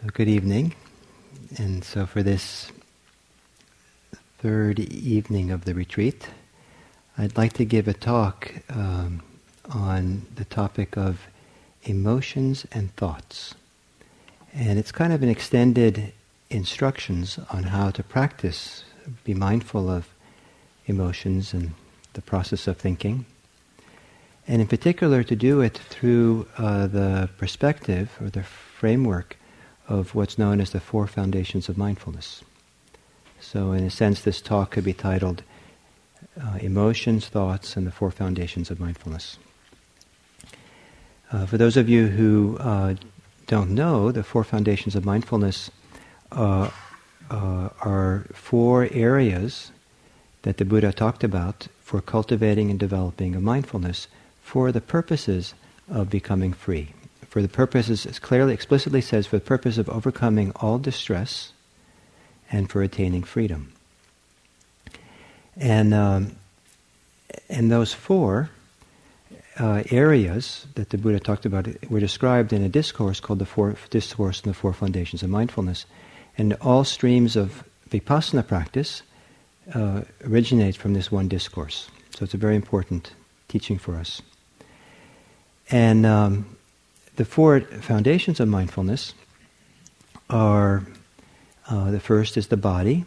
So, good evening. And so, for this third evening of the retreat, I'd like to give a talk um, on the topic of emotions and thoughts. And it's kind of an extended instructions on how to practice, be mindful of emotions and the process of thinking. And in particular, to do it through uh, the perspective or the framework of what's known as the four foundations of mindfulness. So, in a sense, this talk could be titled uh, Emotions, Thoughts, and the Four Foundations of Mindfulness. Uh, for those of you who uh, don't know, the four foundations of mindfulness uh, uh, are four areas that the Buddha talked about for cultivating and developing a mindfulness for the purposes of becoming free for the purposes, it clearly, explicitly says, for the purpose of overcoming all distress and for attaining freedom. And, um, and those four uh, areas that the Buddha talked about were described in a discourse called the Four Discourse on the Four Foundations of Mindfulness. And all streams of vipassana practice uh, originate from this one discourse. So it's a very important teaching for us. And um, the four foundations of mindfulness are uh, the first is the body,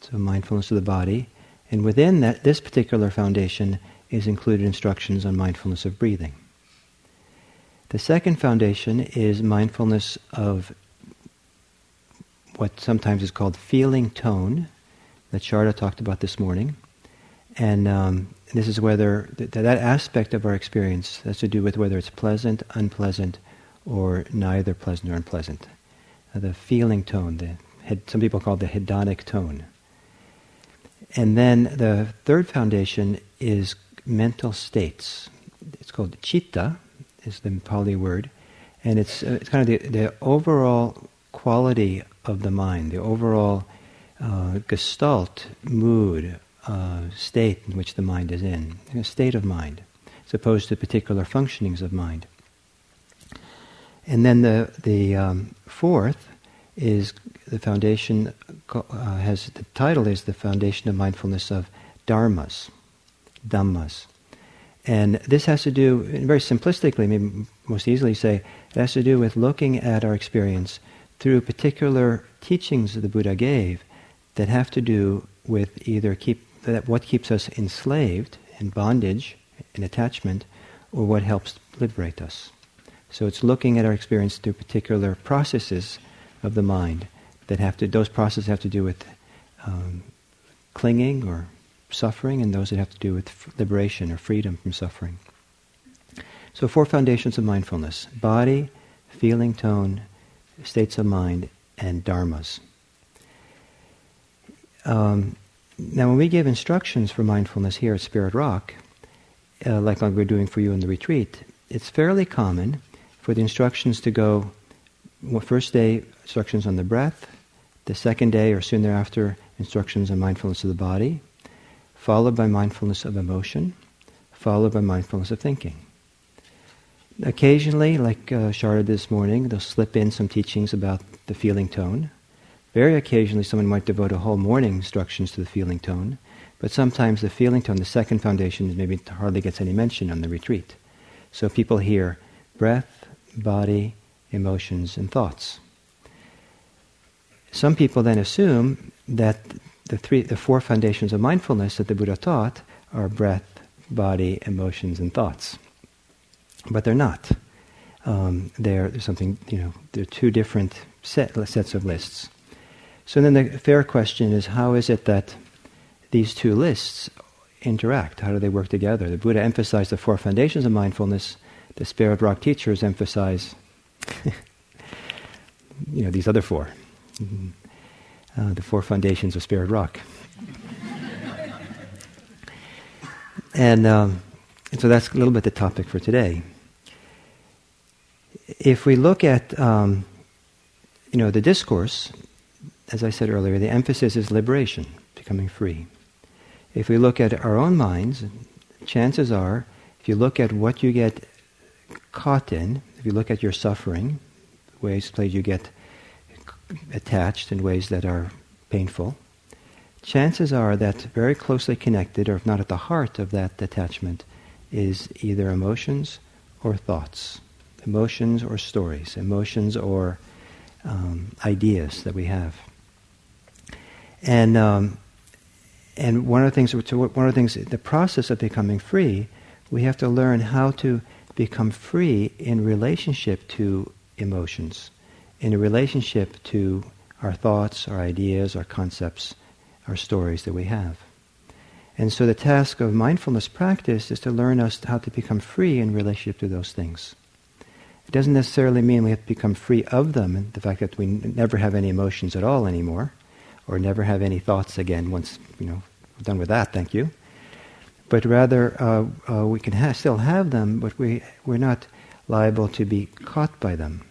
so mindfulness of the body, and within that, this particular foundation is included instructions on mindfulness of breathing. The second foundation is mindfulness of what sometimes is called feeling tone, that Sharda talked about this morning. And um, this is whether th- that aspect of our experience has to do with whether it's pleasant, unpleasant, or neither pleasant or unpleasant. Uh, the feeling tone, the head, some people call it the hedonic tone. And then the third foundation is mental states. It's called chitta, is the Pali word, and it's, uh, it's kind of the, the overall quality of the mind, the overall uh, gestalt, mood, uh, state in which the mind is in, a state of mind, as opposed to particular functionings of mind. And then the the um, fourth is the foundation uh, has the title is the foundation of mindfulness of dharmas, dhammas, and this has to do very simplistically, maybe most easily say it has to do with looking at our experience through particular teachings the Buddha gave that have to do with either keep that what keeps us enslaved in bondage in attachment, or what helps liberate us. So it's looking at our experience through particular processes of the mind that have to, those processes have to do with um, clinging or suffering, and those that have to do with f- liberation or freedom from suffering. So, four foundations of mindfulness body, feeling tone, states of mind, and dharmas. Um, now, when we give instructions for mindfulness here at Spirit Rock, uh, like we're doing for you in the retreat, it's fairly common for the instructions to go well, first day instructions on the breath, the second day or soon thereafter instructions on mindfulness of the body, followed by mindfulness of emotion, followed by mindfulness of thinking. Occasionally, like uh, Sharda this morning, they'll slip in some teachings about the feeling tone. Very occasionally, someone might devote a whole morning instructions to the feeling tone, but sometimes the feeling tone, the second foundation, maybe hardly gets any mention on the retreat. So people hear breath, body, emotions, and thoughts. Some people then assume that the three, the four foundations of mindfulness that the Buddha taught are breath, body, emotions, and thoughts. But they're not. Um, they're, something, you know, they're two different set, sets of lists. So then the fair question is how is it that these two lists interact? How do they work together? The Buddha emphasized the four foundations of mindfulness the Spirit Rock teachers emphasize, you know, these other 4 mm-hmm. uh, the four foundations of Spirit Rock. and, um, and so that's a little bit the topic for today. If we look at, um, you know, the discourse, as I said earlier, the emphasis is liberation, becoming free. If we look at our own minds, chances are, if you look at what you get caught in, if you look at your suffering, ways, places you get attached in ways that are painful, chances are that very closely connected, or if not at the heart of that attachment, is either emotions or thoughts, emotions or stories, emotions or um, ideas that we have. And um, and one of the things, one of the things, the process of becoming free, we have to learn how to become free in relationship to emotions, in a relationship to our thoughts, our ideas, our concepts, our stories that we have. And so the task of mindfulness practice is to learn us how to become free in relationship to those things. It doesn't necessarily mean we have to become free of them, the fact that we never have any emotions at all anymore, or never have any thoughts again once, you know, done with that, thank you. But rather, uh, uh, we can ha- still have them, but we, we're not liable to be caught by them,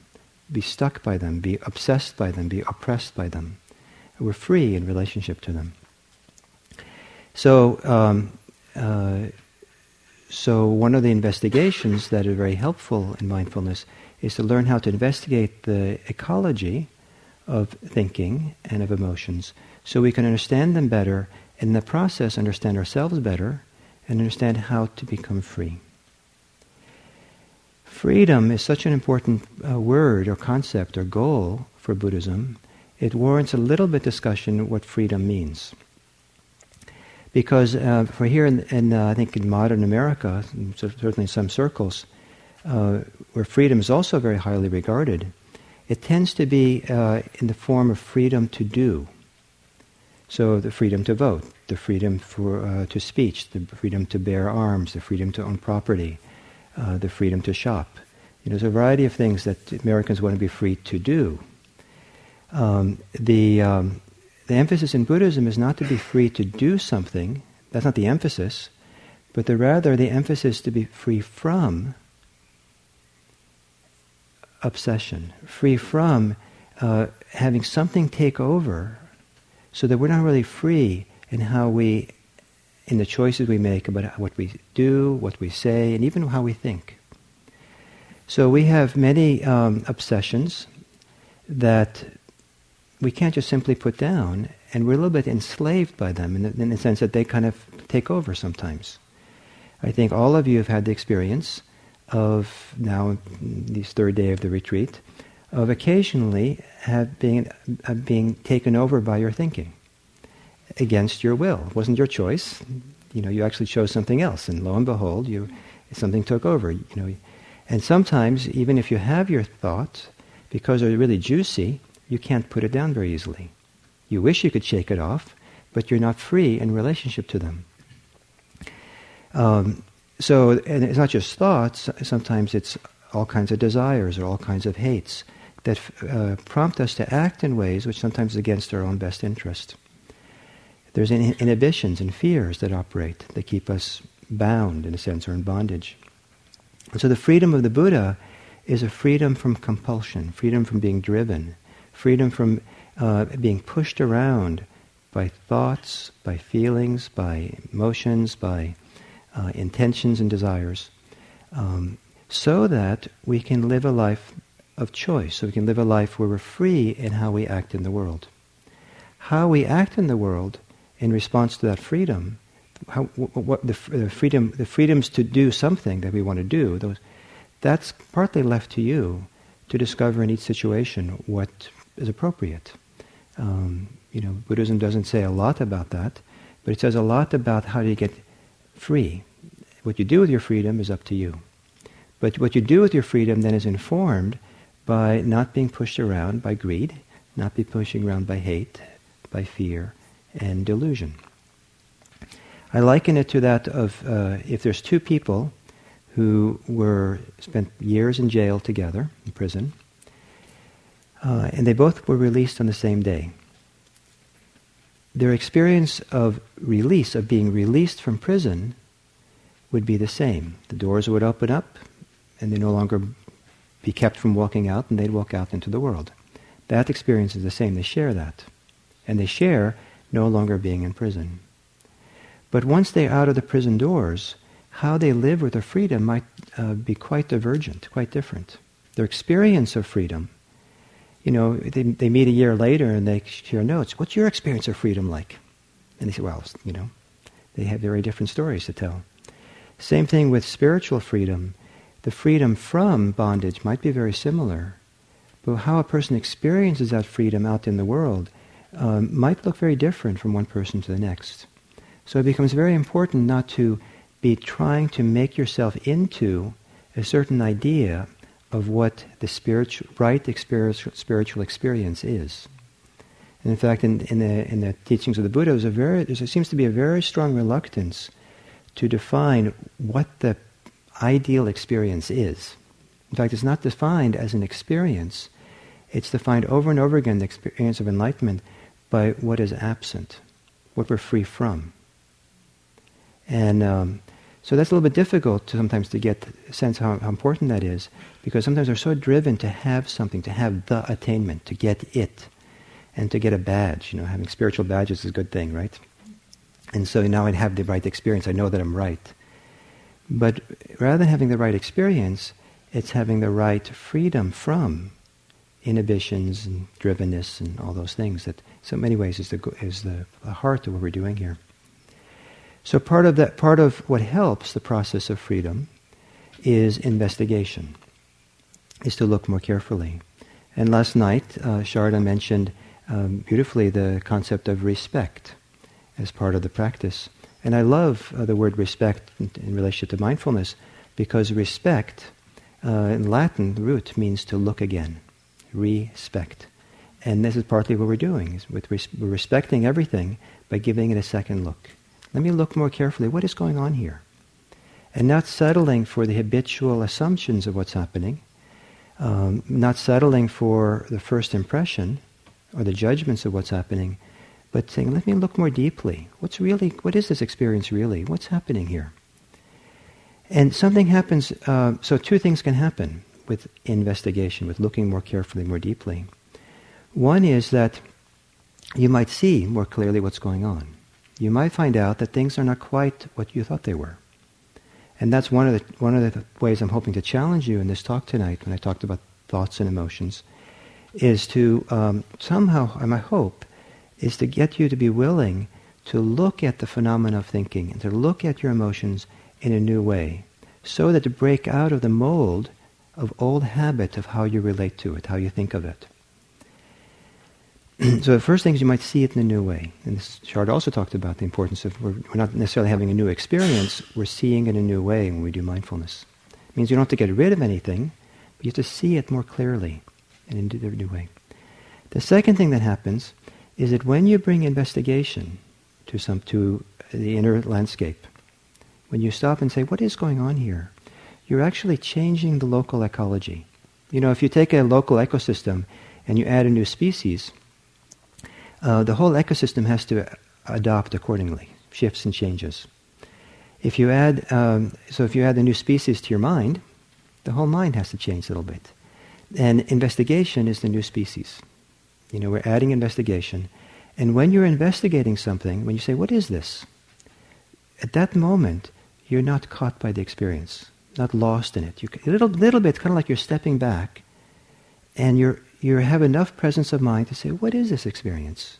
be stuck by them, be obsessed by them, be oppressed by them. We're free in relationship to them. So, um, uh, so one of the investigations that are very helpful in mindfulness is to learn how to investigate the ecology of thinking and of emotions so we can understand them better and in the process understand ourselves better and understand how to become free. Freedom is such an important uh, word or concept or goal for Buddhism, it warrants a little bit discussion what freedom means. Because uh, for here in, in uh, I think in modern America, certainly in some circles, uh, where freedom is also very highly regarded, it tends to be uh, in the form of freedom to do. So the freedom to vote, the freedom for, uh, to speech, the freedom to bear arms, the freedom to own property, uh, the freedom to shop. You know, there's a variety of things that Americans want to be free to do. Um, the, um, the emphasis in Buddhism is not to be free to do something. That's not the emphasis, but the rather the emphasis to be free from obsession, free from uh, having something take over, so that we're not really free in how we, in the choices we make about what we do, what we say, and even how we think. So we have many um, obsessions that we can't just simply put down, and we're a little bit enslaved by them in the, in the sense that they kind of take over sometimes. I think all of you have had the experience of now, this third day of the retreat, of occasionally have being, being taken over by your thinking against your will. It wasn't your choice. You know, you actually chose something else, and lo and behold, you something took over. You know, and sometimes even if you have your thoughts, because they're really juicy, you can't put it down very easily. You wish you could shake it off, but you're not free in relationship to them. Um, so, and it's not just thoughts. Sometimes it's all kinds of desires or all kinds of hates that uh, prompt us to act in ways which sometimes is against our own best interest. There's in- inhibitions and fears that operate that keep us bound, in a sense, or in bondage. And so the freedom of the Buddha is a freedom from compulsion, freedom from being driven, freedom from uh, being pushed around by thoughts, by feelings, by emotions, by uh, intentions and desires, um, so that we can live a life of choice, so we can live a life where we're free in how we act in the world. How we act in the world in response to that freedom, how, what the, the, freedom, the freedoms to do something that we want to do, those, that's partly left to you to discover in each situation what is appropriate. Um, you know, Buddhism doesn't say a lot about that, but it says a lot about how you get free. What you do with your freedom is up to you. But what you do with your freedom then is informed by not being pushed around by greed, not be pushing around by hate, by fear, and delusion. I liken it to that of uh, if there's two people who were spent years in jail together in prison, uh, and they both were released on the same day. Their experience of release, of being released from prison, would be the same. The doors would open up, and they no longer be kept from walking out, and they'd walk out into the world. That experience is the same. They share that. And they share no longer being in prison. But once they're out of the prison doors, how they live with their freedom might uh, be quite divergent, quite different. Their experience of freedom you know, they, they meet a year later and they share notes. What's your experience of freedom like? And they say, well, you know, they have very different stories to tell. Same thing with spiritual freedom. The freedom from bondage might be very similar, but how a person experiences that freedom out in the world um, might look very different from one person to the next. So it becomes very important not to be trying to make yourself into a certain idea of what the spiritual, right spiritual experience is. And in fact, in, in, the, in the teachings of the Buddha, a very, there seems to be a very strong reluctance to define what the ideal experience is. In fact, it's not defined as an experience. It's defined over and over again, the experience of enlightenment, by what is absent, what we're free from. And um, so that's a little bit difficult to sometimes to get a sense how, how important that is, because sometimes we're so driven to have something, to have the attainment, to get it, and to get a badge. You know, having spiritual badges is a good thing, right? And so now I have the right experience. I know that I'm right. But rather than having the right experience, it's having the right freedom from inhibitions and drivenness and all those things that, so many ways, is the is the heart of what we're doing here. So part of that, part of what helps the process of freedom is investigation, is to look more carefully. And last night, uh, Sharda mentioned um, beautifully the concept of respect as part of the practice. And I love uh, the word respect in, in, relationship to mindfulness because respect uh, in Latin, root means to look again. Respect. And this is partly what we're doing. Is with res- we're respecting everything by giving it a second look. Let me look more carefully. What is going on here? And not settling for the habitual assumptions of what's happening, um, not settling for the first impression or the judgments of what's happening, but saying, let me look more deeply. What's really, what is this experience really? What's happening here? And something happens, uh, so two things can happen with investigation, with looking more carefully, more deeply. One is that you might see more clearly what's going on you might find out that things are not quite what you thought they were. And that's one of the one of the ways I'm hoping to challenge you in this talk tonight, when I talked about thoughts and emotions, is to um, somehow, my hope, is to get you to be willing to look at the phenomena of thinking and to look at your emotions in a new way, so that to break out of the mold of old habit of how you relate to it, how you think of it. so the first thing is you might see it in a new way. And this chart also talked about the importance of we're, we're, not necessarily having a new experience, we're seeing it in a new way when we do mindfulness. It means you don't have to get rid of anything, but you have to see it more clearly and in a new way. The second thing that happens is that when you bring investigation to some to the inner landscape, when you stop and say, what is going on here? You're actually changing the local ecology. You know, if you take a local ecosystem and you add a new species, uh, the whole ecosystem has to adopt accordingly, shifts and changes. If you add, um, so if you add a new species to your mind, the whole mind has to change a little bit. And investigation is the new species. You know, we're adding investigation. And when you're investigating something, when you say, what is this? At that moment, you're not caught by the experience, not lost in it. You, a little, little bit, kind of like you're stepping back, and you're you have enough presence of mind to say, what is this experience?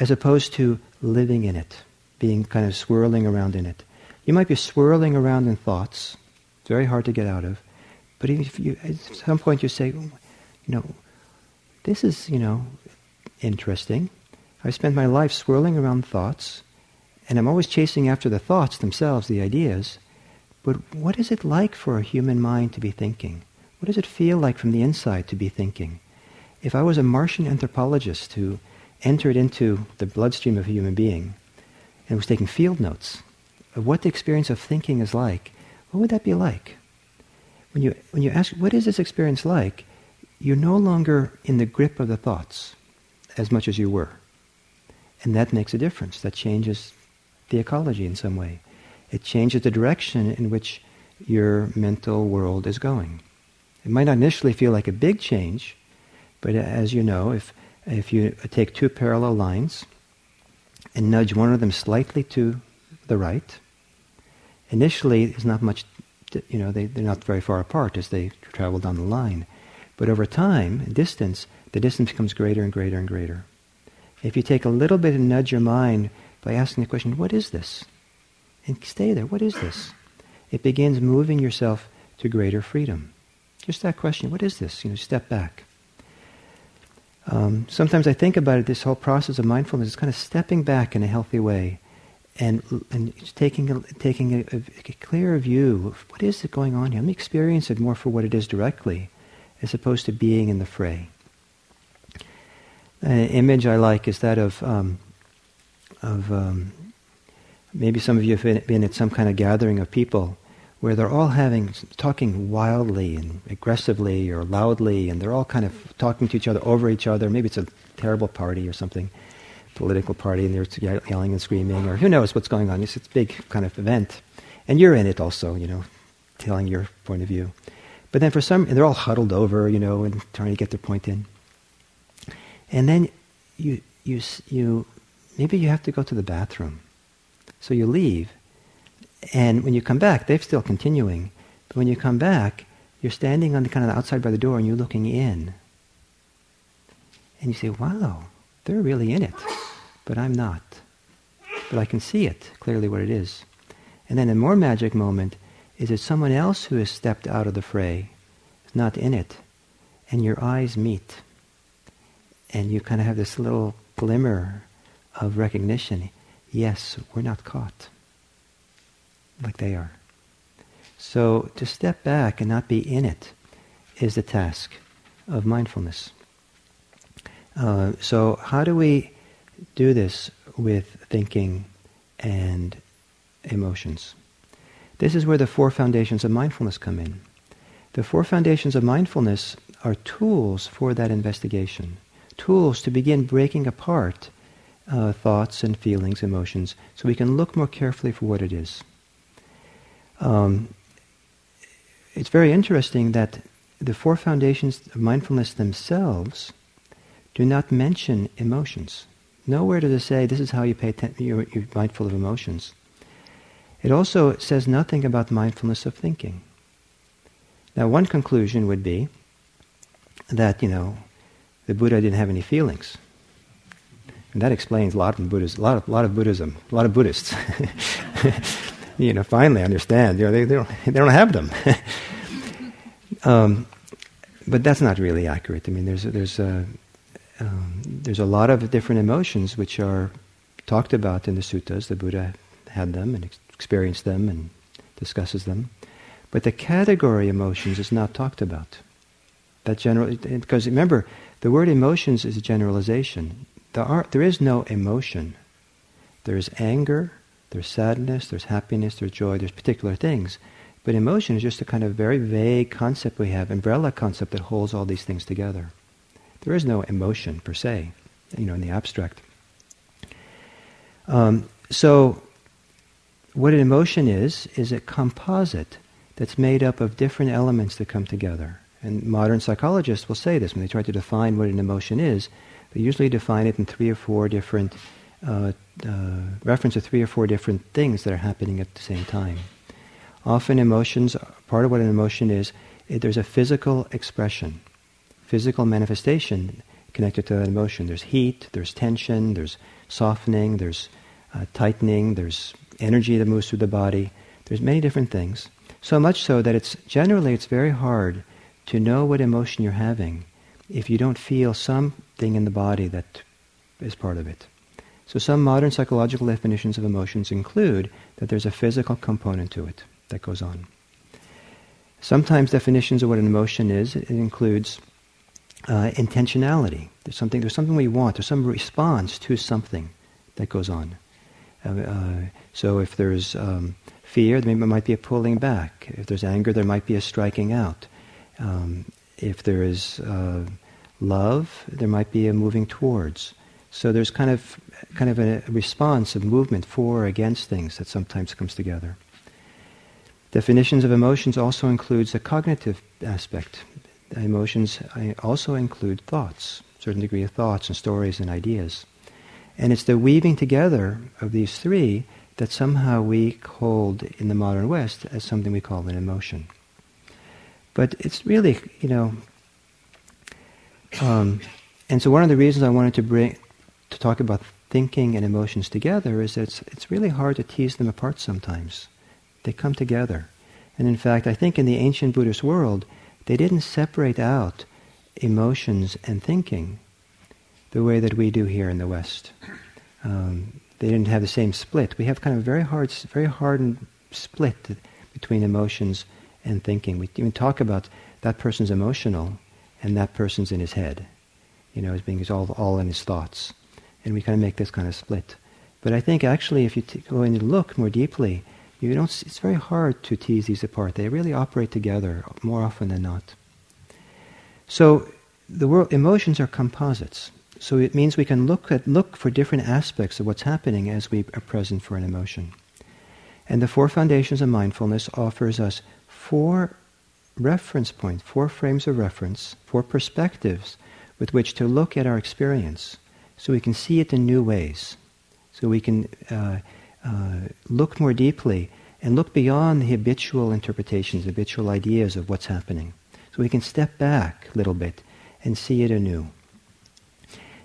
As opposed to living in it, being kind of swirling around in it. You might be swirling around in thoughts. It's very hard to get out of. But if you, at some point you say, oh, you know, this is, you know, interesting. I spent my life swirling around thoughts, and I'm always chasing after the thoughts themselves, the ideas. But what is it like for a human mind to be thinking? What does it feel like from the inside to be thinking? If I was a Martian anthropologist who entered into the bloodstream of a human being and was taking field notes of what the experience of thinking is like, what would that be like? When you, when you ask, what is this experience like? You're no longer in the grip of the thoughts as much as you were. And that makes a difference. That changes the ecology in some way. It changes the direction in which your mental world is going. It might not initially feel like a big change, but as you know, if, if you take two parallel lines and nudge one of them slightly to the right, initially there's not much, you know, they, they're not very far apart as they travel down the line. But over time, distance, the distance becomes greater and greater and greater. If you take a little bit and nudge your mind by asking the question, what is this? And stay there, what is this? It begins moving yourself to greater freedom. Just that question, what is this? You know, step back. Um, sometimes I think about it, this whole process of mindfulness is kind of stepping back in a healthy way and, and taking, a, taking a, a clearer view of what is it going on here. Let me experience it more for what it is directly, as opposed to being in the fray. An image I like is that of, um, of um, maybe some of you have been at some kind of gathering of people where they're all having talking wildly and aggressively or loudly, and they're all kind of talking to each other over each other. Maybe it's a terrible party or something, political party, and they're yelling and screaming, or who knows what's going on. It's a big kind of event, and you're in it also, you know, telling your point of view. But then for some, they're all huddled over, you know, and trying to get their point in. And then you you you maybe you have to go to the bathroom, so you leave and when you come back, they're still continuing. But when you come back, you're standing on the kind of the outside by the door and you're looking in. And you say, wow, they're really in it. But I'm not. But I can see it clearly what it is. And then a more magic moment is that someone else who has stepped out of the fray, is not in it, and your eyes meet. And you kind of have this little glimmer of recognition. Yes, we're not caught like they are. So to step back and not be in it is the task of mindfulness. Uh, so how do we do this with thinking and emotions? This is where the four foundations of mindfulness come in. The four foundations of mindfulness are tools for that investigation, tools to begin breaking apart uh, thoughts and feelings, emotions, so we can look more carefully for what it is. Um, it's very interesting that the four foundations of mindfulness themselves do not mention emotions. Nowhere does it say this is how you pay attention, you're, you're mindful of emotions. It also says nothing about mindfulness of thinking. Now, one conclusion would be that, you know, the Buddha didn't have any feelings. And that explains a lot of Buddhism, a lot a lot of Buddhism, a lot of Buddhists. you know, finally understand. You know, they, they, don't, they don't have them. um, but that's not really accurate. I mean, there's, there's, a, um, there's a lot of different emotions which are talked about in the suttas. The Buddha had them and ex- experienced them and discusses them. But the category emotions is not talked about. That general, because remember, the word emotions is a generalization. There, are, there is no emotion. There is anger, there's sadness, there's happiness, there's joy, there's particular things. But emotion is just a kind of very vague concept we have, umbrella concept that holds all these things together. There is no emotion per se, you know, in the abstract. Um, so, what an emotion is, is a composite that's made up of different elements that come together. And modern psychologists will say this when they try to define what an emotion is. They usually define it in three or four different uh, uh, reference to three or four different things that are happening at the same time. Often emotions, part of what an emotion is, it, there's a physical expression, physical manifestation connected to that emotion. There's heat, there's tension, there's softening, there's uh, tightening, there's energy that moves through the body. There's many different things. So much so that it's generally it's very hard to know what emotion you're having if you don't feel something in the body that is part of it. So some modern psychological definitions of emotions include that there's a physical component to it that goes on. Sometimes definitions of what an emotion is, it includes uh, intentionality. There's something, there's something we want, there's some response to something that goes on. Uh, uh, so if there's um, fear, there might be a pulling back. If there's anger, there might be a striking out. Um, if there is uh, love, there might be a moving towards. So there's kind of kind of a response of movement for or against things that sometimes comes together. Definitions of emotions also includes a cognitive aspect. Emotions also include thoughts, a certain degree of thoughts and stories and ideas. And it's the weaving together of these three that somehow we hold in the modern West as something we call an emotion. But it's really, you know, Um, and so one of the reasons I wanted to bring to talk about thinking and emotions together is it's, it's really hard to tease them apart sometimes. They come together. And in fact, I think in the ancient Buddhist world, they didn't separate out emotions and thinking the way that we do here in the West. Um, they didn't have the same split. We have kind of a very hard, very hardened split between emotions and thinking. We even talk about that person's emotional and that person's in his head, you know, as being all, all in his thoughts. And we kind of make this kind of split. But I think actually, if you t- go in and look more deeply, you don't. it's very hard to tease these apart. They really operate together more often than not. So the world, emotions are composites. So it means we can look at look for different aspects of what's happening as we are present for an emotion. And the four foundations of mindfulness offers us four reference points, four frames of reference, four perspectives with which to look at our experience, so we can see it in new ways, so we can uh, uh, look more deeply and look beyond the habitual interpretations, habitual ideas of what's happening, so we can step back a little bit and see it anew.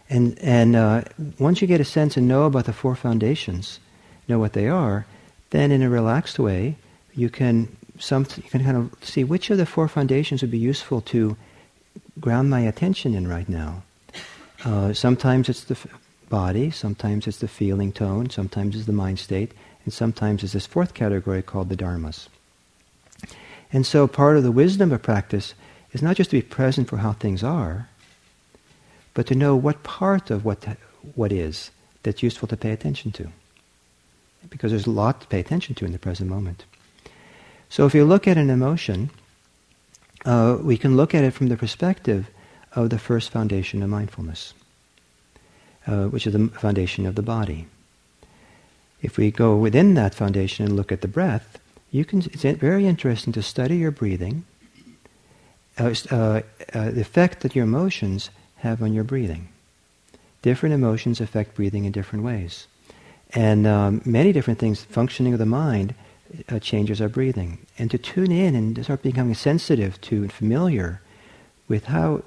And, and uh, once you get a sense and know about the four foundations, know what they are, then in a relaxed way, you can, some, you can kind of see which of the four foundations would be useful to ground my attention in right now. Uh, sometimes it's the body, sometimes it's the feeling tone, sometimes it's the mind state, and sometimes it's this fourth category called the dharmas. And so part of the wisdom of practice is not just to be present for how things are, but to know what part of what, what is that's useful to pay attention to. Because there's a lot to pay attention to in the present moment. So if you look at an emotion, uh, we can look at it from the perspective of the first foundation of mindfulness, uh, which is the foundation of the body. If we go within that foundation and look at the breath, you can, it's very interesting to study your breathing, uh, uh, uh the effect that your emotions have on your breathing. Different emotions affect breathing in different ways. And um, many different things, functioning of the mind, uh, changes our breathing. And to tune in and start becoming sensitive to and familiar with how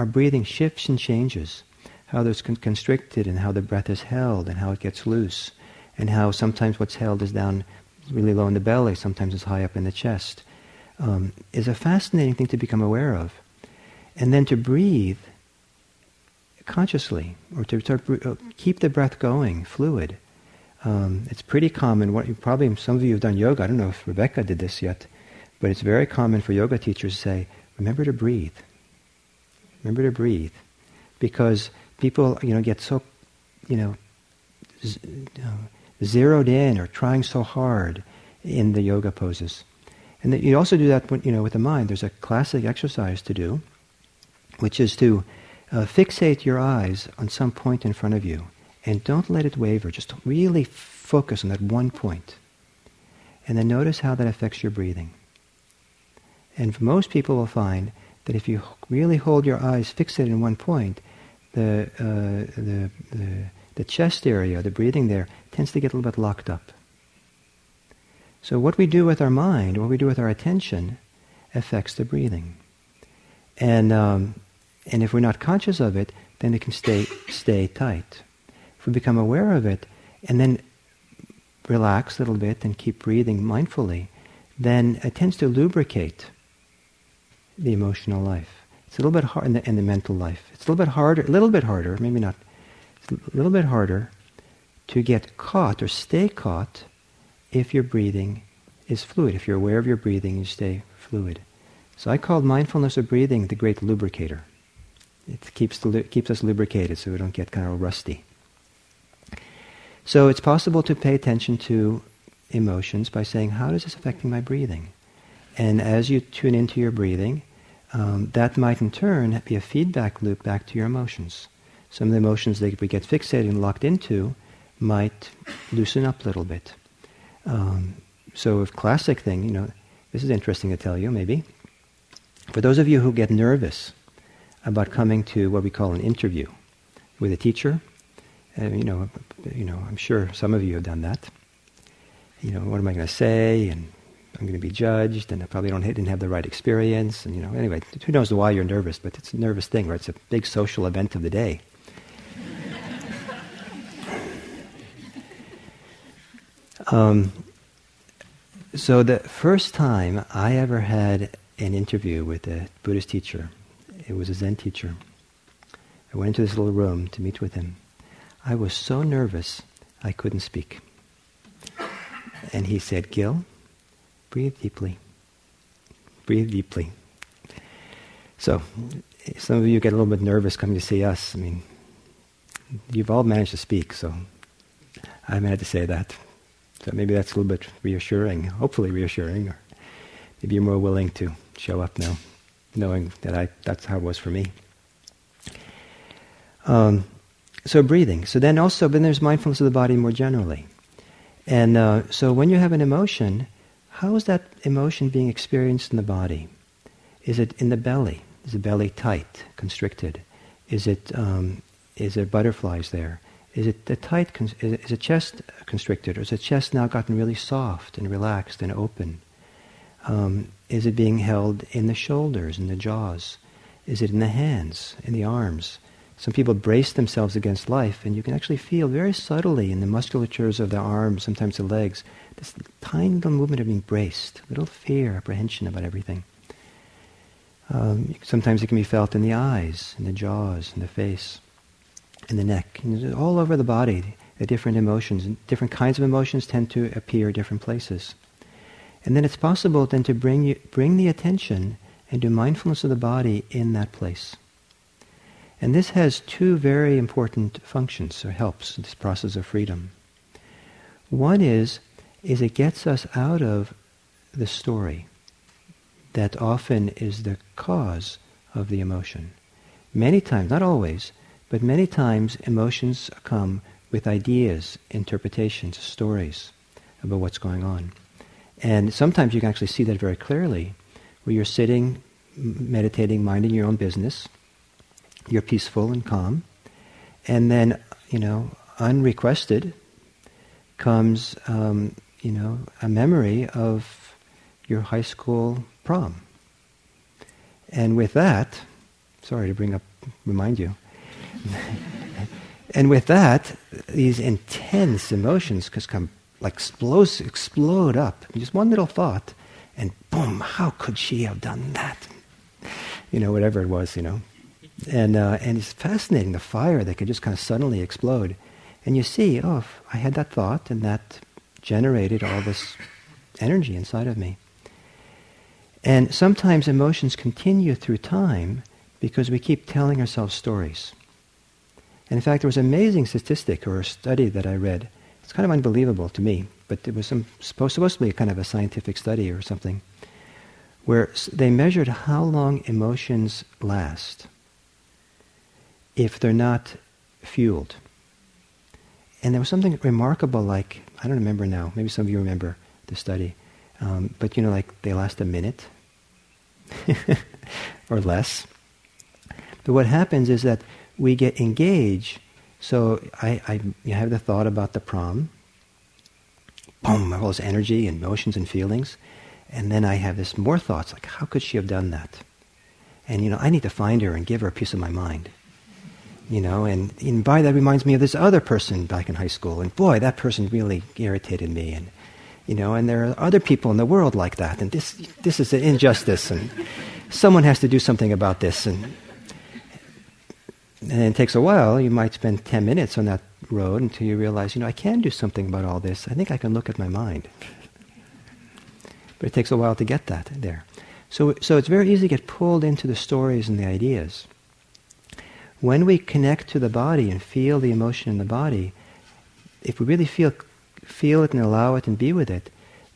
our breathing shifts and changes, how there's con- constricted and how the breath is held and how it gets loose, and how sometimes what's held is down really low in the belly, sometimes it's high up in the chest, um, is a fascinating thing to become aware of and then to breathe consciously, or to start, uh, keep the breath going, fluid. Um, it's pretty common. What probably some of you have done yoga. I don't know if Rebecca did this yet, but it's very common for yoga teachers to say, "Remember to breathe. Remember to breathe," because people, you know, get so, you know, z- uh, zeroed in or trying so hard in the yoga poses, and that you also do that, when, you know, with the mind. There's a classic exercise to do which is to uh, fixate your eyes on some point in front of you and don't let it waver. Just really focus on that one point. And then notice how that affects your breathing. And most people will find that if you really hold your eyes fixated in one point, the, uh, the, the, the chest area, the breathing there, tends to get a little bit locked up. So what we do with our mind, what we do with our attention, affects the breathing. And um, and if we're not conscious of it, then it can stay, stay tight. If we become aware of it and then relax a little bit and keep breathing mindfully, then it tends to lubricate the emotional life. It's a little bit hard in the, the mental life. It's a little bit harder, a little bit harder, maybe not, it's a little bit harder to get caught or stay caught if your breathing is fluid. If you're aware of your breathing, you stay fluid. So I called mindfulness of breathing the great lubricator. It keeps, the, keeps us lubricated so we don't get kind of rusty. So it's possible to pay attention to emotions by saying, how is this affecting my breathing? And as you tune into your breathing, um, that might in turn be a feedback loop back to your emotions. Some of the emotions that we get fixated and locked into might loosen up a little bit. Um, so a classic thing, you know, this is interesting to tell you maybe. For those of you who get nervous about coming to what we call an interview with a teacher. Uh, you know, you know, I'm sure some of you have done that. You know, what am I going to say? And I'm going to be judged, and I probably don't didn't have the right experience, and you know. Anyway, who knows why you're nervous? But it's a nervous thing, right? It's a big social event of the day. um, so the first time I ever had an interview with a Buddhist teacher, it was a Zen teacher. I went into this little room to meet with him. I was so nervous I couldn't speak. And he said, Gil, breathe deeply. Breathe deeply. So, some of you get a little bit nervous coming to see us. I mean, you've all managed to speak, so I had to say that. So maybe that's a little bit reassuring, hopefully reassuring, or maybe you're more willing to show up now, knowing that I, that's how it was for me. Um, so breathing. So then also, then there's mindfulness of the body more generally. And uh, so when you have an emotion, how is that emotion being experienced in the body? Is it in the belly? Is the belly tight, constricted? Is it um, is there butterflies there? Is it the tight? Is the chest constricted, or is the chest now gotten really soft and relaxed and open? Um, is it being held in the shoulders, in the jaws? Is it in the hands, in the arms? Some people brace themselves against life, and you can actually feel very subtly in the musculatures of the arms, sometimes the legs, this tiny little movement of being braced, little fear, apprehension about everything. Um, sometimes it can be felt in the eyes, in the jaws, in the face, in the neck, and all over the body. The different emotions, different kinds of emotions tend to appear different places. And then it's possible then to bring you, bring the attention and do mindfulness of the body in that place. And this has two very important functions or helps this process of freedom. One is, is it gets us out of the story that often is the cause of the emotion. Many times, not always, but many times emotions come with ideas, interpretations, stories about what's going on. And sometimes you can actually see that very clearly, where you're sitting, meditating, minding your own business, you're peaceful and calm. And then, you know, unrequested comes, um, you know, a memory of your high school prom. And with that, sorry to bring up, remind you. and with that, these intense emotions just come like explode, explode up. Just one little thought, and boom, how could she have done that? You know, whatever it was, you know. And, uh, and it's fascinating, the fire that could just kind of suddenly explode. And you see, oh, I had that thought, and that generated all this energy inside of me. And sometimes emotions continue through time because we keep telling ourselves stories. And in fact, there was an amazing statistic or a study that I read. It's kind of unbelievable to me, but it was some, supposed, supposed to be kind of a scientific study or something, where they measured how long emotions last if they're not fueled. And there was something remarkable like, I don't remember now, maybe some of you remember the study, um, but you know, like they last a minute or less. But what happens is that we get engaged. So I, I have the thought about the prom, boom, all this energy and emotions and feelings. And then I have this more thoughts like, how could she have done that? And you know, I need to find her and give her a piece of my mind you know, and, and by that reminds me of this other person back in high school, and boy, that person really irritated me, and you know, and there are other people in the world like that, and this this is an injustice, and someone has to do something about this, and and it takes a while. You might spend ten minutes on that road until you realize, you know, I can do something about all this. I think I can look at my mind, but it takes a while to get that there. So so it's very easy to get pulled into the stories and the ideas. When we connect to the body and feel the emotion in the body, if we really feel feel it and allow it and be with it,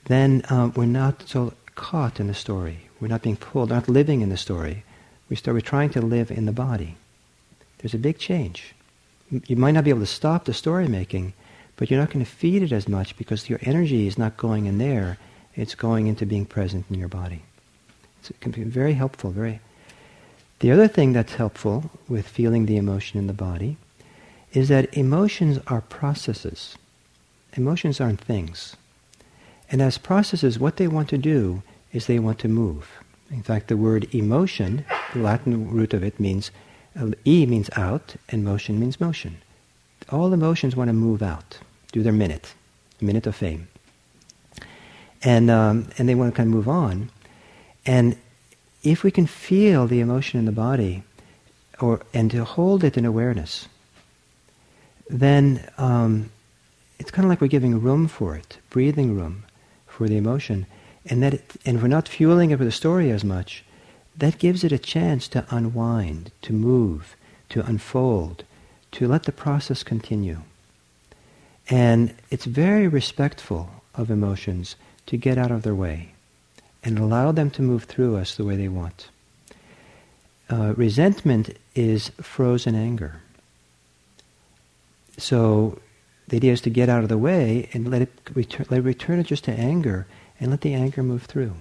then um, we're not so caught in the story. We're not being pulled, not living in the story. We start, we're trying to live in the body. There's a big change. You might not be able to stop the story making, but you're not going to feed it as much because your energy is not going in there. It's going into being present in your body. It's, it can be very helpful, very the other thing that's helpful with feeling the emotion in the body is that emotions are processes. Emotions aren't things. And as processes, what they want to do is they want to move. In fact, the word emotion, the Latin root of it means, uh, E means out, and motion means motion. All emotions want to move out, do their minute, minute of fame. And, um, and they want to kind of move on. And if we can feel the emotion in the body, or, and to hold it in awareness, then um, it's kind of like we're giving room for it, breathing room for the emotion. And, that it, and we're not fueling it with a story as much, that gives it a chance to unwind, to move, to unfold, to let the process continue. And it's very respectful of emotions to get out of their way and allow them to move through us the way they want. Uh, resentment is frozen anger. So the idea is to get out of the way and let it return, let it return it just to anger and let the anger move through.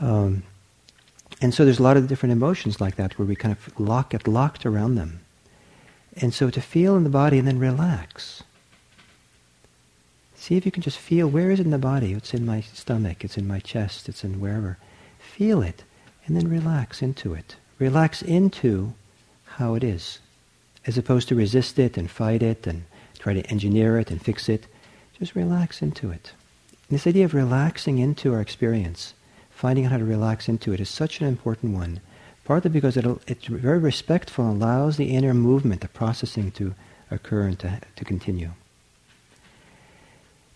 Um, and so there's a lot of different emotions like that where we kind of lock get locked around them. And so to feel in the body and then relax. See if you can just feel where is it in the body? It's in my stomach, it's in my chest, it's in wherever. Feel it and then relax into it. Relax into how it is. As opposed to resist it and fight it and try to engineer it and fix it. Just relax into it. This idea of relaxing into our experience, finding out how to relax into it, is such an important one. Partly because it's very respectful and allows the inner movement, the processing to occur and to, to continue.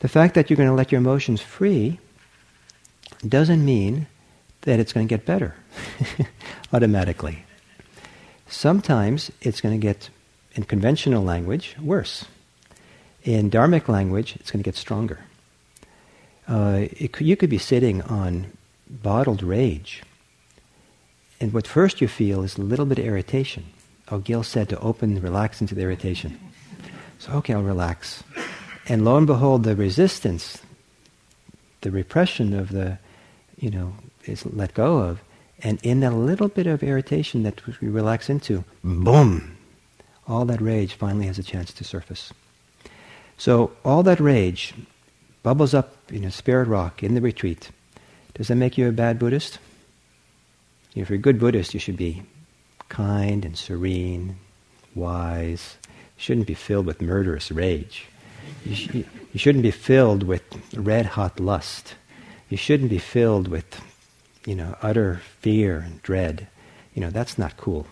The fact that you're going to let your emotions free doesn't mean that it's going to get better automatically. Sometimes it's going to get, in conventional language, worse. In dharmic language, it's going to get stronger. Uh, it, you could be sitting on bottled rage, and what first you feel is a little bit of irritation. Oh, Gil said to open, relax into the irritation. So, okay, I'll relax. And lo and behold, the resistance, the repression of the, you know, is let go of. And in that little bit of irritation that we relax into, boom, all that rage finally has a chance to surface. So all that rage bubbles up in a Spirit Rock in the retreat. Does that make you a bad Buddhist? If you're a good Buddhist, you should be kind and serene, wise. Shouldn't be filled with murderous rage. You, sh- you shouldn't be filled with red hot lust. You shouldn't be filled with, you know, utter fear and dread. You know, that's not cool.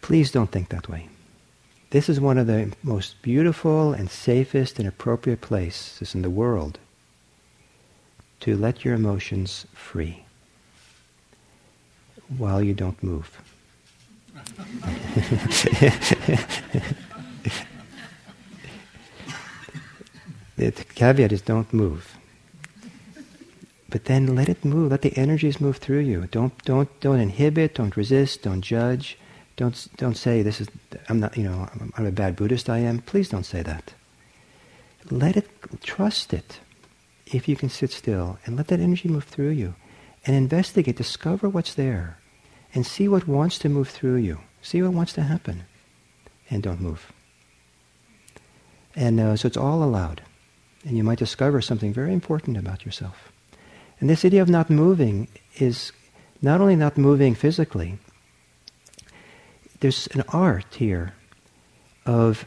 Please don't think that way. This is one of the most beautiful and safest and appropriate places in the world to let your emotions free while you don't move. the caveat is don't move. But then let it move. Let the energies move through you. Don't don't don't inhibit. Don't resist. Don't judge. Don't don't say this is I'm not you know I'm, a bad Buddhist. I am. Please don't say that. Let it trust it. If you can sit still and let that energy move through you, and investigate, discover what's there, and see what wants to move through you. See what wants to happen, and don't move. And uh, so it's all allowed and you might discover something very important about yourself. And this idea of not moving is not only not moving physically, there's an art here of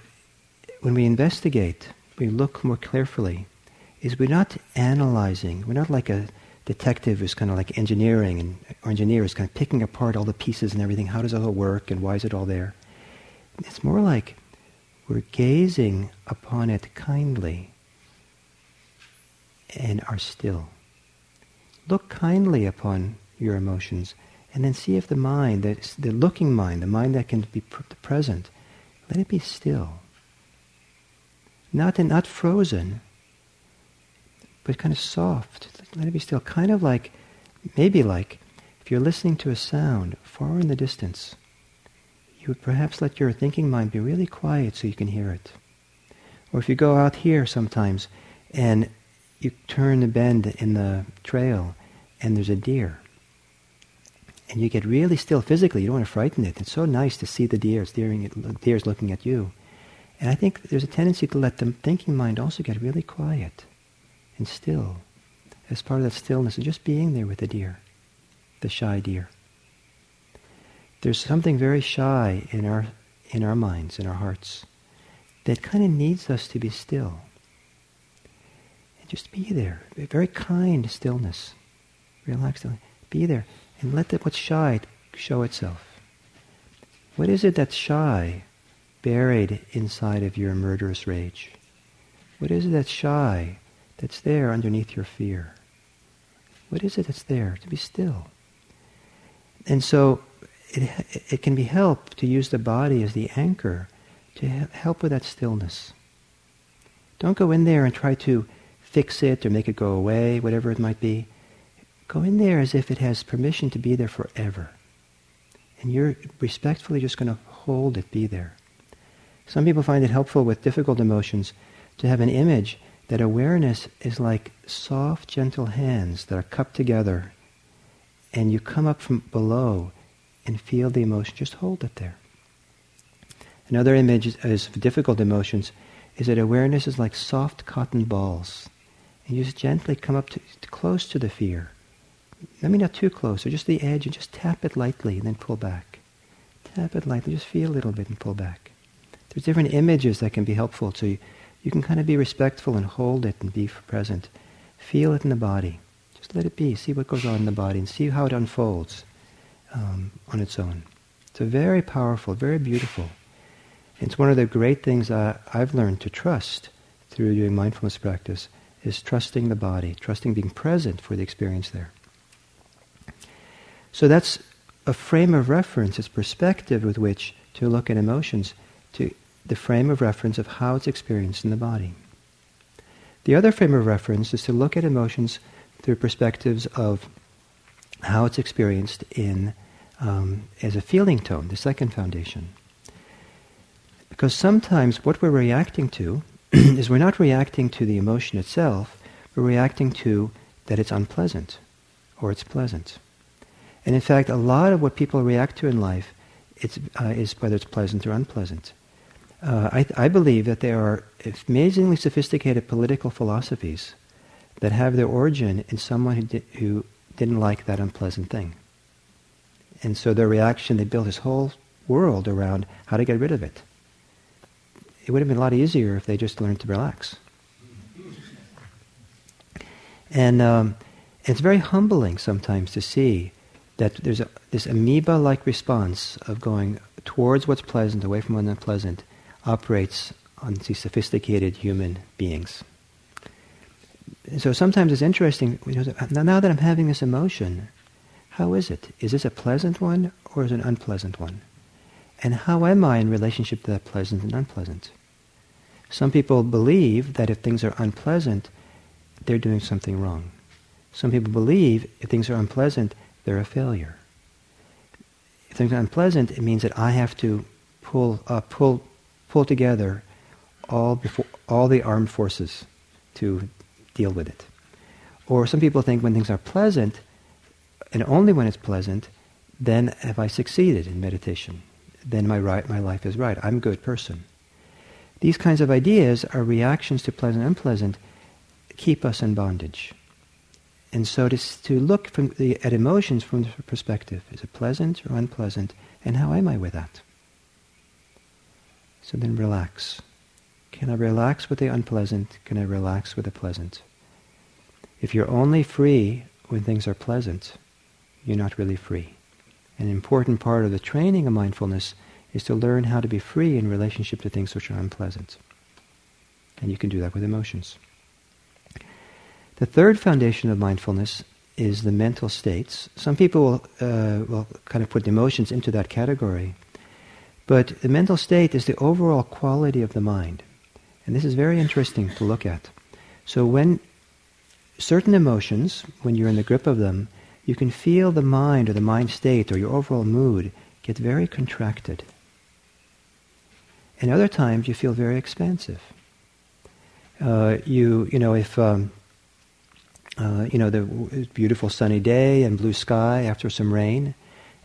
when we investigate, we look more carefully, is we're not analyzing, we're not like a detective who's kind of like engineering and or engineer is kind of picking apart all the pieces and everything, how does it all work and why is it all there? It's more like we're gazing upon it kindly and are still. Look kindly upon your emotions and then see if the mind, the, the looking mind, the mind that can be the present, let it be still. Not, not frozen, but kind of soft. Let it be still. Kind of like, maybe like, if you're listening to a sound far in the distance, you would perhaps let your thinking mind be really quiet so you can hear it. Or if you go out here sometimes and you turn the bend in the trail and there's a deer. And you get really still physically. You don't want to frighten it. It's so nice to see the deer. It's deering, deer's looking at you. And I think there's a tendency to let the thinking mind also get really quiet and still. As part of that stillness of just being there with the deer, the shy deer. There's something very shy in our in our minds, in our hearts, that kind of needs us to be still. Just be there. A very kind stillness. Relax. Be there. And let the, what's shy show itself. What is it that's shy, buried inside of your murderous rage? What is it that's shy, that's there underneath your fear? What is it that's there? To be still. And so it, it can be helped to use the body as the anchor to help with that stillness. Don't go in there and try to fix it or make it go away, whatever it might be. Go in there as if it has permission to be there forever. And you're respectfully just going to hold it be there. Some people find it helpful with difficult emotions to have an image that awareness is like soft, gentle hands that are cupped together, and you come up from below and feel the emotion. Just hold it there. Another image is, is difficult emotions is that awareness is like soft cotton balls. And you just gently come up to, close to the fear. I mean, not too close, or just the edge, and just tap it lightly and then pull back. Tap it lightly, just feel a little bit and pull back. There's different images that can be helpful to you. You can kind of be respectful and hold it and be present. Feel it in the body. Just let it be. See what goes on in the body and see how it unfolds um, on its own. It's a very powerful, very beautiful. It's one of the great things uh, I've learned to trust through doing mindfulness practice is trusting the body, trusting being present for the experience there. So that's a frame of reference, it's perspective with which to look at emotions, to the frame of reference of how it's experienced in the body. The other frame of reference is to look at emotions through perspectives of how it's experienced in um, as a feeling tone, the second foundation. Because sometimes what we're reacting to is we're not reacting to the emotion itself, we're reacting to that it's unpleasant or it's pleasant. And in fact, a lot of what people react to in life it's, uh, is whether it's pleasant or unpleasant. Uh, I, I, believe that there are amazingly sophisticated political philosophies that have their origin in someone who, di- who didn't like that unpleasant thing. And so their reaction, they built this whole world around how to get rid of it. It would have been a lot easier if they just learned to relax. And um, it's very humbling sometimes to see that there's a, this amoeba-like response of going towards what's pleasant, away from what's unpleasant, operates on these sophisticated human beings. And so sometimes it's interesting, you know, now that I'm having this emotion, how is it? Is this a pleasant one or is it an unpleasant one? And how am I in relationship to that pleasant and unpleasant? Some people believe that if things are unpleasant, they're doing something wrong. Some people believe if things are unpleasant, they're a failure. If things are unpleasant, it means that I have to pull, uh, pull, pull together all, before, all the armed forces to deal with it. Or some people think when things are pleasant, and only when it's pleasant, then have I succeeded in meditation. Then my, right, my life is right. I'm a good person. These kinds of ideas are reactions to pleasant and unpleasant, keep us in bondage. And so to, to look from the, at emotions from the perspective, is it pleasant or unpleasant, and how am I with that? So then relax. Can I relax with the unpleasant? Can I relax with the pleasant? If you're only free when things are pleasant, you're not really free. An important part of the training of mindfulness is to learn how to be free in relationship to things which are unpleasant. And you can do that with emotions. The third foundation of mindfulness is the mental states. Some people will, uh, will kind of put emotions into that category. But the mental state is the overall quality of the mind. And this is very interesting to look at. So when certain emotions, when you're in the grip of them, you can feel the mind or the mind state or your overall mood get very contracted. And other times you feel very expansive. Uh, you, you know, if, um, uh, you know, the beautiful sunny day and blue sky after some rain,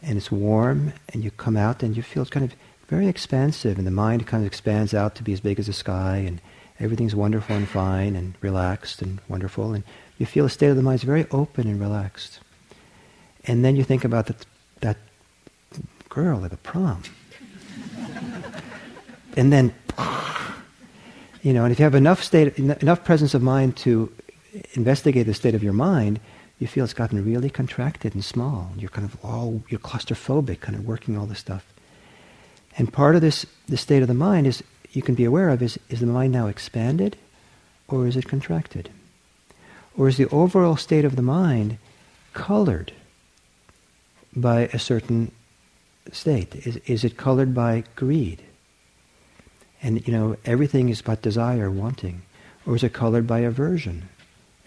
and it's warm, and you come out and you feel kind of very expansive, and the mind kind of expands out to be as big as the sky, and everything's wonderful and fine and relaxed and wonderful, and you feel the state of the mind is very open and relaxed. And then you think about that, that girl at the prom. and then, you know, and if you have enough state, enough presence of mind to investigate the state of your mind, you feel it's gotten really contracted and small. You're kind of all, you're claustrophobic, kind of working all this stuff. And part of this, the state of the mind is, you can be aware of is, is the mind now expanded or is it contracted? Or is the overall state of the mind colored by a certain state? Is, is it colored by greed? And, you know, everything is about desire, wanting. Or is it colored by aversion?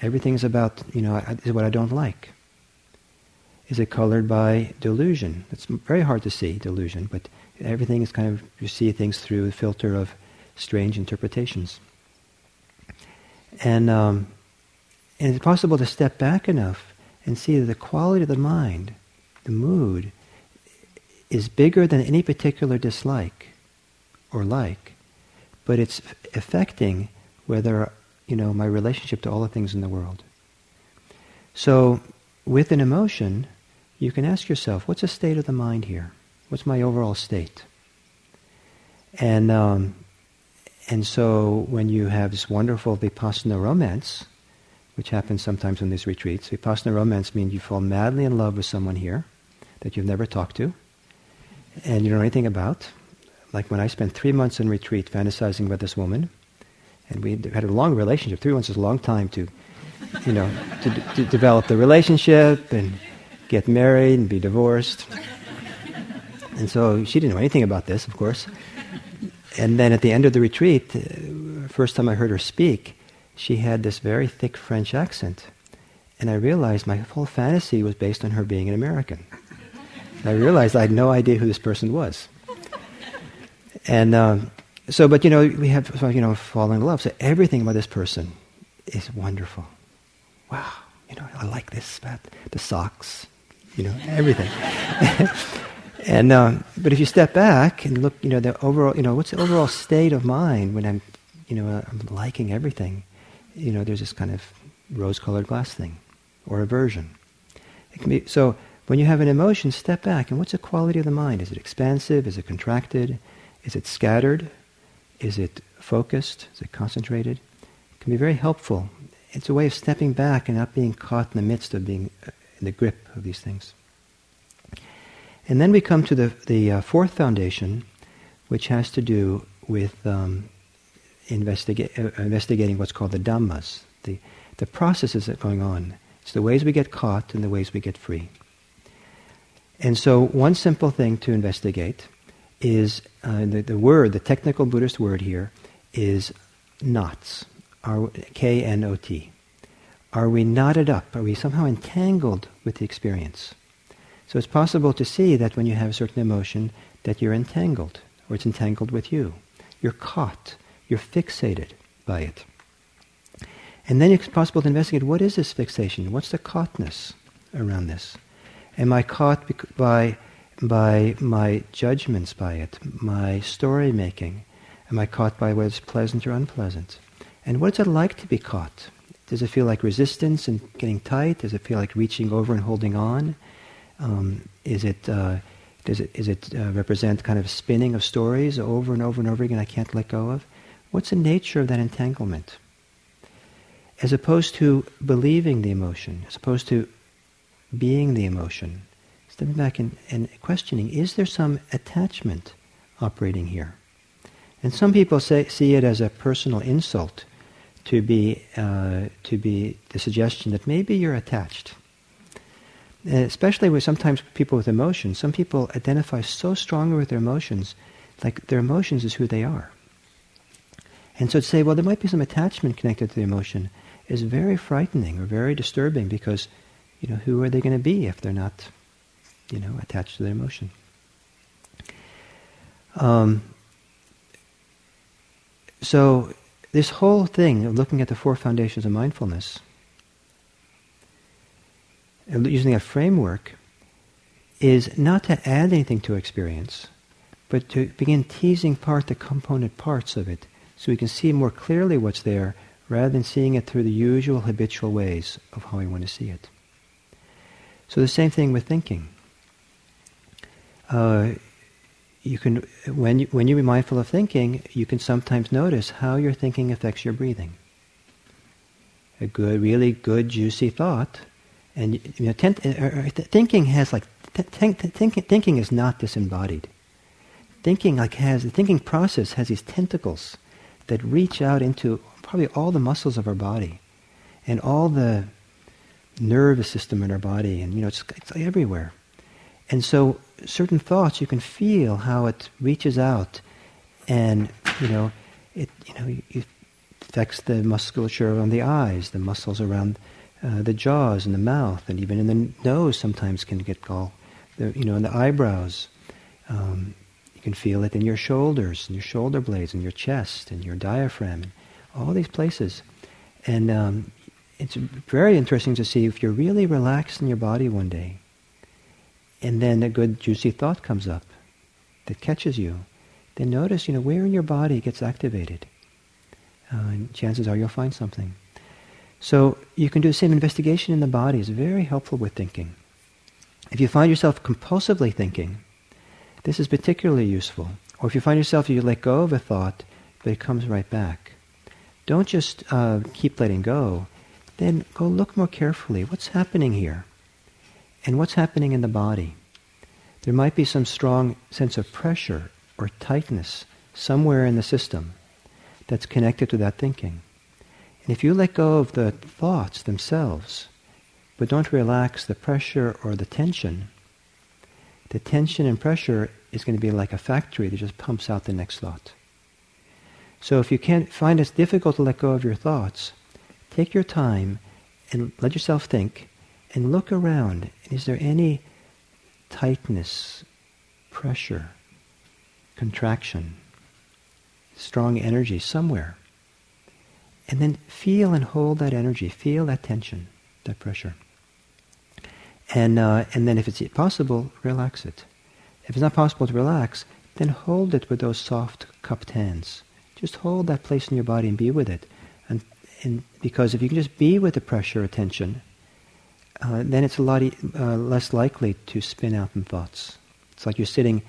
Everything is about, you know, is what I don't like. Is it colored by delusion? It's very hard to see, delusion, but everything is kind of, you see things through the filter of strange interpretations. And, um, and it's possible to step back enough and see that the quality of the mind, the mood, is bigger than any particular dislike or like, but it's affecting whether you know my relationship to all the things in the world. So, with an emotion, you can ask yourself, what's the state of the mind here? What's my overall state? And um, and so when you have this wonderful vipassana romance, which happens sometimes in these retreats, vipassana romance means you fall madly in love with someone here that you've never talked to and you don't know anything about. Like when I spent three months in retreat fantasizing about this woman, and we had a long relationship. Three months is a long time to, you know, to, to develop the relationship and get married and be divorced. And so she didn't know anything about this, of course. And then at the end of the retreat, uh, first time I heard her speak, she had this very thick French accent. And I realized my whole fantasy was based on her being an American. And I realized I had no idea who this person was. And um, so, but you know, we have, you know, falling in love. So everything about this person is wonderful. Wow, you know, I like this, about the socks, you know, everything. And um, but if you step back and look, you know, the overall, you know, what's the overall state of mind when I'm, you know, I'm liking everything. You know, there's this kind of rose-colored glass thing, or aversion. It can be so. When you have an emotion, step back and what's the quality of the mind? Is it expansive? Is it contracted? Is it scattered? Is it focused? Is it concentrated? It can be very helpful. It's a way of stepping back and not being caught in the midst of being uh, in the grip of these things. And then we come to the, the uh, fourth foundation, which has to do with um, investiga- investigating what's called the Dhammas, the, the processes that are going on. It's the ways we get caught and the ways we get free. And so, one simple thing to investigate is uh, the, the word, the technical Buddhist word here, is knots, K N O T. Are we knotted up? Are we somehow entangled with the experience? So it's possible to see that when you have a certain emotion, that you're entangled, or it's entangled with you. You're caught. You're fixated by it. And then it's possible to investigate what is this fixation? What's the caughtness around this? Am I caught by, by my judgments by it, my story making? Am I caught by whether it's pleasant or unpleasant? And what's it like to be caught? Does it feel like resistance and getting tight? Does it feel like reaching over and holding on? Um, is it, uh, does it, is it uh, represent kind of spinning of stories over and over and over again I can't let go of? What's the nature of that entanglement? As opposed to believing the emotion, as opposed to being the emotion, stepping back and, and questioning, is there some attachment operating here? And some people say, see it as a personal insult to be, uh, to be the suggestion that maybe you're attached especially with sometimes people with emotions, some people identify so strongly with their emotions, like their emotions is who they are. And so to say, well, there might be some attachment connected to the emotion is very frightening or very disturbing because, you know, who are they going to be if they're not, you know, attached to their emotion? Um, so this whole thing of looking at the four foundations of mindfulness using a framework is not to add anything to experience, but to begin teasing apart the component parts of it so we can see more clearly what's there rather than seeing it through the usual habitual ways of how we want to see it. So the same thing with thinking. Uh, you can, when you, when you be mindful of thinking, you can sometimes notice how your thinking affects your breathing. A good, really good, juicy thought, and you know, tent, uh, uh, thinking has like th- th- thinking is not disembodied. Thinking like has the thinking process has these tentacles that reach out into probably all the muscles of our body and all the nervous system in our body, and you know it's, it's everywhere. And so certain thoughts you can feel how it reaches out, and you know it you know it affects the musculature around the eyes, the muscles around uh, the jaws and the mouth, and even in the nose sometimes can get all the you know in the eyebrows. Um, you can feel it in your shoulders, and your shoulder blades, and your chest, and your diaphragm, all these places. And um, it's very interesting to see if you're really relaxed in your body one day, and then a good juicy thought comes up that catches you, then notice, you know, where in your body gets activated. Uh, and chances are you'll find something. So you can do the same investigation in the body. It's very helpful with thinking. If you find yourself compulsively thinking, this is particularly useful. Or if you find yourself you let go of a thought, but it comes right back. Don't just uh, keep letting go. Then go look more carefully. What's happening here? And what's happening in the body? There might be some strong sense of pressure or tightness somewhere in the system that's connected to that thinking. And if you let go of the thoughts themselves, but don't relax the pressure or the tension, the tension and pressure is going to be like a factory that just pumps out the next thought. So if you can't find it difficult to let go of your thoughts, take your time and let yourself think and look around. Is there any tightness, pressure, contraction, strong energy somewhere? And then feel and hold that energy, feel that tension, that pressure. And, uh, and then if it's possible, relax it. If it's not possible to relax, then hold it with those soft cupped hands. Just hold that place in your body and be with it. And, and because if you can just be with the pressure or tension, uh, then it's a lot e- uh, less likely to spin out in thoughts. It's like you're sitting,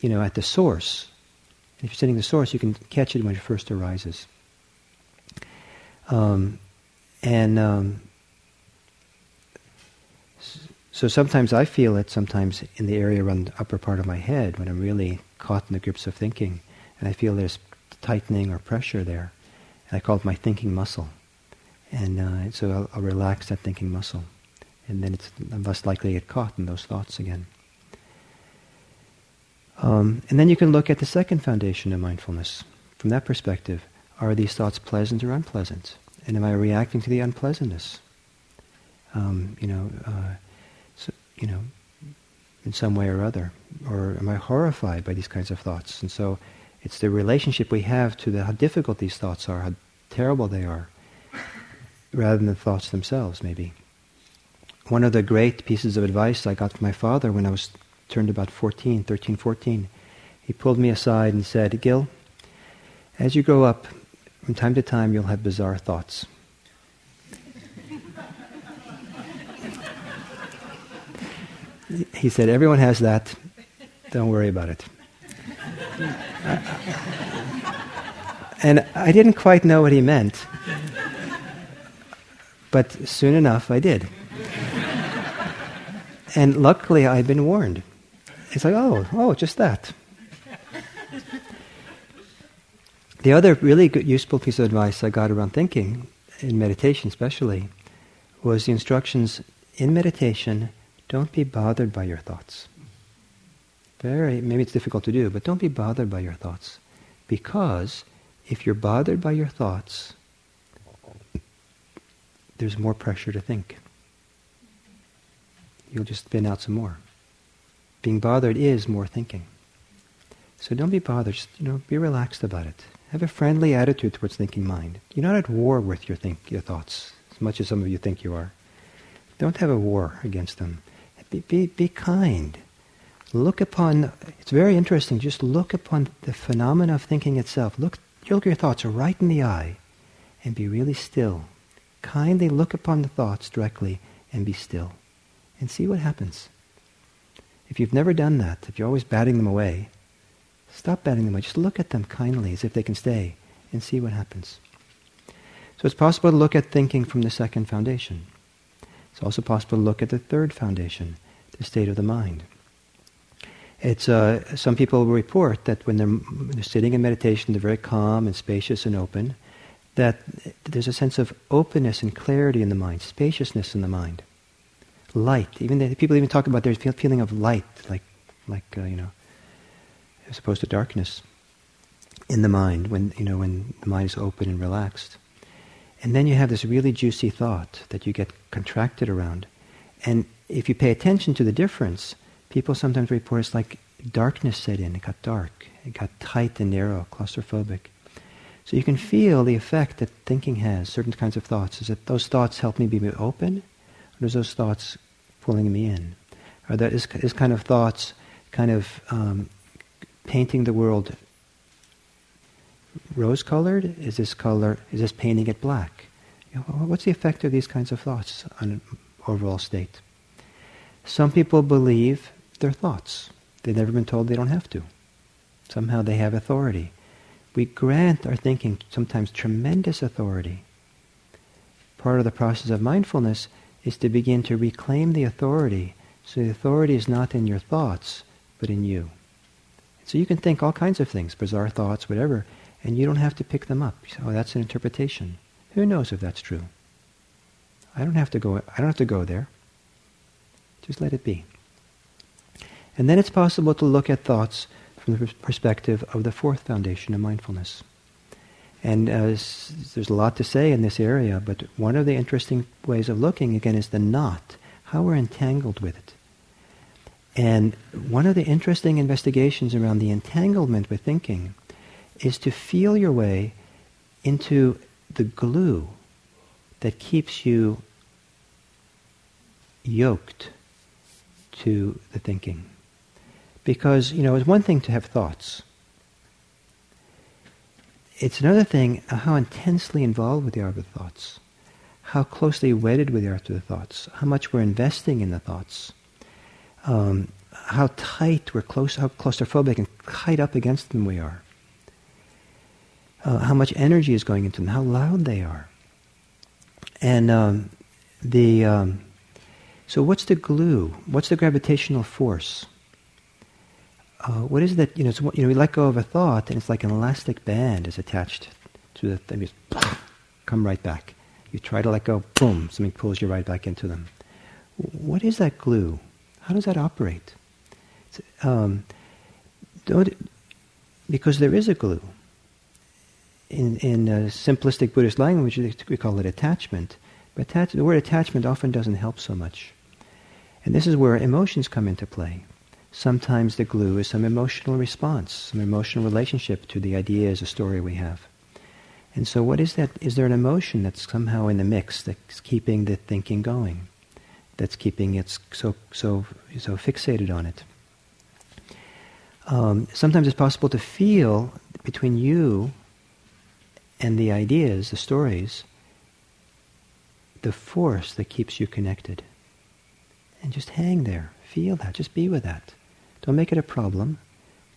you know, at the source. If you're sitting at the source, you can catch it when it first arises. Um, and um, so sometimes I feel it sometimes in the area around the upper part of my head when I'm really caught in the grips of thinking. And I feel there's tightening or pressure there. And I call it my thinking muscle. And uh, so I'll, I'll, relax that thinking muscle. And then it's, less likely to get caught in those thoughts again. Um, and then you can look at the second foundation of mindfulness. From that perspective, are these thoughts pleasant or unpleasant? And am I reacting to the unpleasantness? Um, you know, uh, you know, in some way or other? Or am I horrified by these kinds of thoughts? And so it's the relationship we have to the, how difficult these thoughts are, how terrible they are, rather than the thoughts themselves, maybe. One of the great pieces of advice I got from my father when I was turned about 14, 13, 14, he pulled me aside and said, Gil, as you grow up, from time to time you'll have bizarre thoughts. He said, Everyone has that. Don't worry about it. and I didn't quite know what he meant. But soon enough, I did. and luckily, I'd been warned. It's like, oh, oh, just that. The other really good, useful piece of advice I got around thinking, in meditation especially, was the instructions in meditation don't be bothered by your thoughts. Very, maybe it's difficult to do, but don't be bothered by your thoughts. Because if you're bothered by your thoughts, there's more pressure to think. You'll just spin out some more. Being bothered is more thinking. So don't be bothered. Just, you know, be relaxed about it. Have a friendly attitude towards thinking mind. You're not at war with your think, your thoughts, as much as some of you think you are. Don't have a war against them. Be, be, be kind. Look upon, it's very interesting, just look upon the phenomena of thinking itself. Look, look your thoughts right in the eye and be really still. Kindly look upon the thoughts directly and be still. And see what happens. If you've never done that, if you're always batting them away, stop batting them away. Just look at them kindly as if they can stay and see what happens. So it's possible to look at thinking from the second foundation. It's also possible to look at the third foundation, the state of the mind. It's uh, some people report that when they're, they're sitting in meditation, they're very calm and spacious and open. That there's a sense of openness and clarity in the mind, spaciousness in the mind, light. Even the, people even talk about their feeling of light, like like uh, you know, as opposed to darkness in the mind when you know when the mind is open and relaxed. And then you have this really juicy thought that you get contracted around. And if you pay attention to the difference, people sometimes report it's like darkness set in. It got dark. It got tight and narrow, claustrophobic. So you can feel the effect that thinking has, certain kinds of thoughts. Is that those thoughts help me be open? Or is those thoughts pulling me in? Or that is, is kind of thoughts kind of um, painting the world rose colored? Is this color, is this painting it black? You know, what's the effect of these kinds of thoughts on an overall state? Some people believe their thoughts. They've never been told they don't have to. Somehow they have authority. We grant our thinking sometimes tremendous authority. Part of the process of mindfulness is to begin to reclaim the authority. So the authority is not in your thoughts, but in you. So you can think all kinds of things, bizarre thoughts, whatever, and you don't have to pick them up. Oh, that's an interpretation. Who knows if that's true? I don't have to go. I don't have to go there. Just let it be. And then it's possible to look at thoughts from the perspective of the fourth foundation of mindfulness. And uh, there's a lot to say in this area, but one of the interesting ways of looking again is the knot, how we're entangled with it. And one of the interesting investigations around the entanglement with thinking is to feel your way into the glue that keeps you yoked to the thinking. Because, you know, it's one thing to have thoughts. It's another thing how intensely involved we are with thoughts, how closely wedded we are to the thoughts, how much we're investing in the thoughts, um, how tight we're close, how claustrophobic and tied up against them we are uh, how much energy is going into them, how loud they are. And um, the um, so what's the glue? What's the gravitational force? Uh, what is that? You know, you know, we let go of a thought, and it's like an elastic band is attached to the thing. Just come right back. You try to let go, boom, something pulls you right back into them. What is that glue? How does that operate? Um, because there is a glue in, in simplistic Buddhist language, we call it attachment. But attach, the word attachment often doesn't help so much. And this is where emotions come into play. Sometimes the glue is some emotional response, some emotional relationship to the ideas, the story we have. And so what is that? Is there an emotion that's somehow in the mix that's keeping the thinking going? That's keeping it so, so, so fixated on it? Um, sometimes it's possible to feel between you and the ideas, the stories, the force that keeps you connected. And just hang there. Feel that. Just be with that. Don't make it a problem.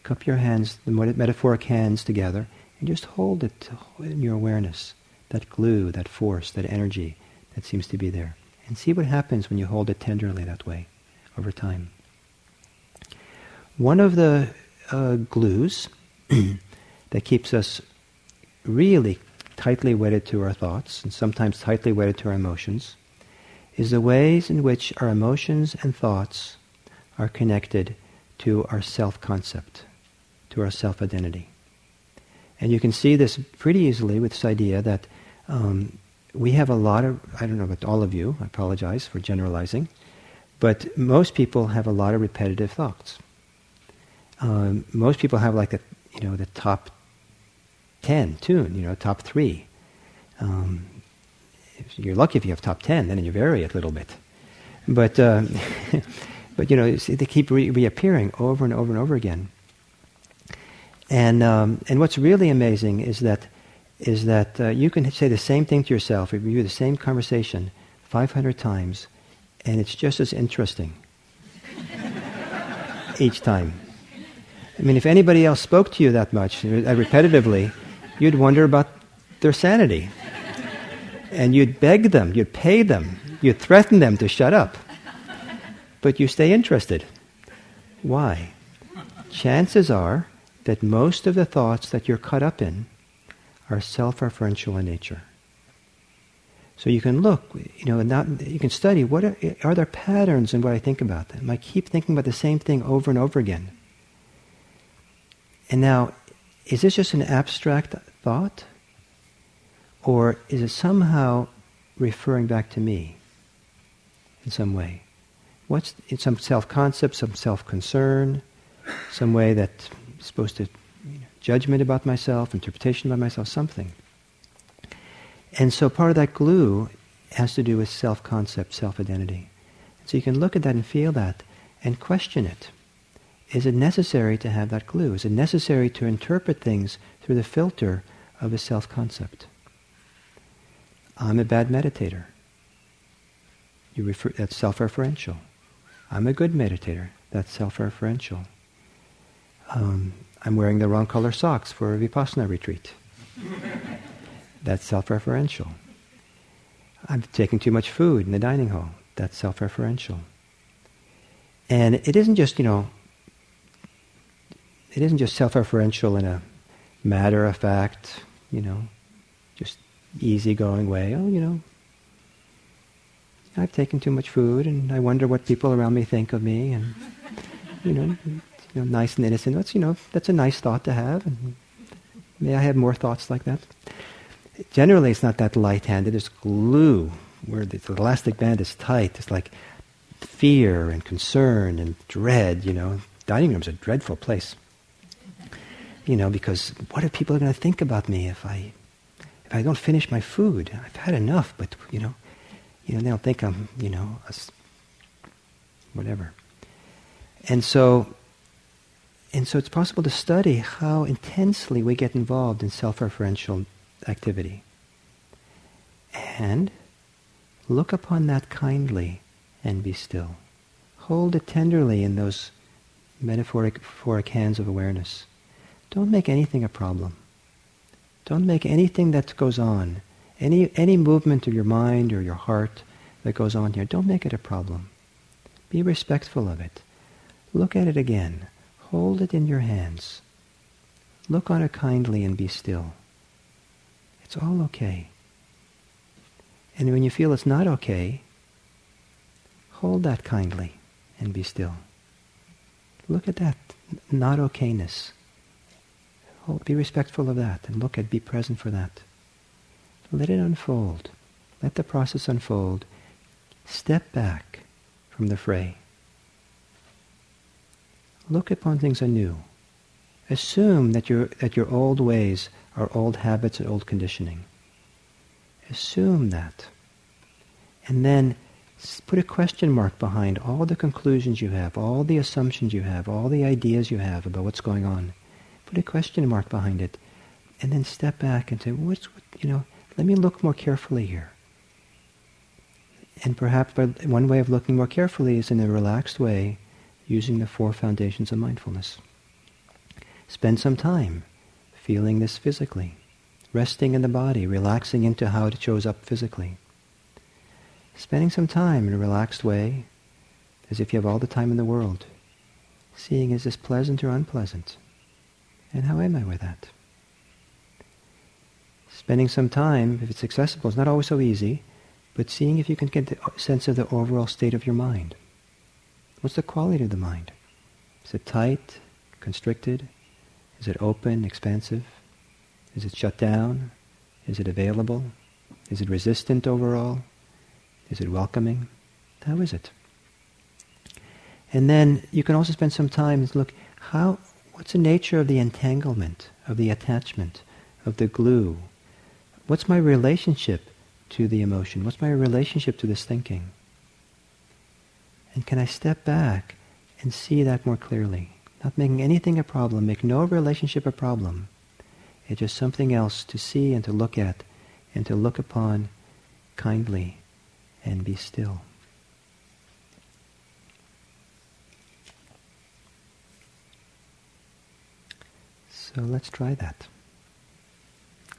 Cup your hands, the metaphoric hands together, and just hold it in your awareness. That glue, that force, that energy that seems to be there. And see what happens when you hold it tenderly that way over time. One of the uh, glues that keeps us really tightly wedded to our thoughts and sometimes tightly wedded to our emotions is the ways in which our emotions and thoughts are connected to our self-concept, to our self-identity. And you can see this pretty easily with this idea that um, we have a lot of, I don't know about all of you, I apologize for generalizing, but most people have a lot of repetitive thoughts. Um, most people have like the, you know, the top 10 tune, you know, top three. Um, you're lucky if you have top 10, then you vary it a little bit. But, uh, but you know, they keep re- reappearing over and over and over again. And um, and what's really amazing is that is that uh, you can say the same thing to yourself, review the same conversation 500 times, and it's just as interesting each time. I mean, if anybody else spoke to you that much, uh, repetitively, you'd wonder about their sanity. And you'd beg them, you'd pay them, you'd threaten them to shut up. But you stay interested. Why? Chances are that most of the thoughts that you're caught up in are self-referential in nature. So you can look, you know, not, you can study what are, are there patterns in what I think about them. I keep thinking about the same thing over and over again. And now, is this just an abstract thought? Or is it somehow referring back to me in some way? What's in some self-concept, some self-concern, some way that's supposed to you know, judgment about myself, interpretation about myself, something. And so part of that glue has to do with self-concept, self-identity. So you can look at that and feel that and question it. Is it necessary to have that glue? Is it necessary to interpret things through the filter of a self-concept? I'm a bad meditator. You refer, that's self-referential. I'm a good meditator. That's self-referential. Um, I'm wearing the wrong color socks for a vipassana retreat. that's self-referential. I'm taking too much food in the dining hall. That's self-referential. And it isn't just, you know, it isn't just self-referential in a matter-of-fact, you know, just easygoing way. Oh, you know, I've taken too much food, and I wonder what people around me think of me, and you know, you know, nice and innocent. That's you know, that's a nice thought to have, and may I have more thoughts like that? Generally, it's not that light-handed. It's glue where the elastic band is tight. It's like fear and concern and dread. You know, dining room's a dreadful place. You know, because what are people going to think about me if I if I don't finish my food? I've had enough, but you know, you know, they don't think I'm, you know, a, whatever. And so, and so it's possible to study how intensely we get involved in self-referential activity. And look upon that kindly and be still. Hold it tenderly in those metaphoric, metaphoric hands of awareness. Don't make anything a problem. Don't make anything that goes on any, any movement of your mind or your heart that goes on here, don't make it a problem. Be respectful of it. Look at it again. Hold it in your hands. Look on it kindly and be still. It's all okay. And when you feel it's not okay, hold that kindly and be still. Look at that not okayness. Hold, be respectful of that and look at, be present for that. Let it unfold. Let the process unfold. Step back from the fray. Look upon things anew. Assume that your, that your old ways are old habits and old conditioning. Assume that. And then put a question mark behind all the conclusions you have, all the assumptions you have, all the ideas you have about what's going on. Put a question mark behind it. And then step back and say, what's, what, you know, let me look more carefully here. And perhaps one way of looking more carefully is in a relaxed way, using the four foundations of mindfulness. Spend some time feeling this physically, resting in the body, relaxing into how it shows up physically. Spending some time in a relaxed way, as if you have all the time in the world, seeing is this pleasant or unpleasant, and how am I with that? spending some time, if it's accessible, it's not always so easy, but seeing if you can get a sense of the overall state of your mind. What's the quality of the mind? Is it tight, constricted? Is it open, expansive? Is it shut down? Is it available? Is it resistant overall? Is it welcoming? How is it? And then you can also spend some time and look how what's the nature of the entanglement, of the attachment, of the glue, What's my relationship to the emotion? What's my relationship to this thinking? And can I step back and see that more clearly? Not making anything a problem, make no relationship a problem. It's just something else to see and to look at and to look upon kindly and be still. So let's try that.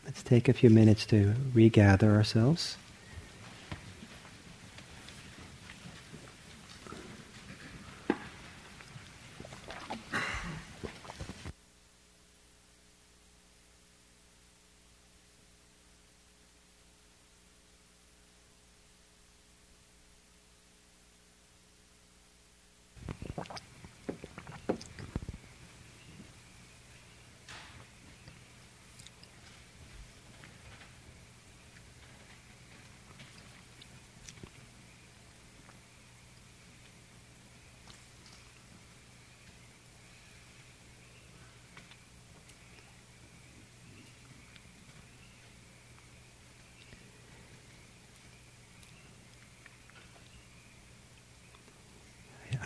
Let's take a few minutes to regather ourselves.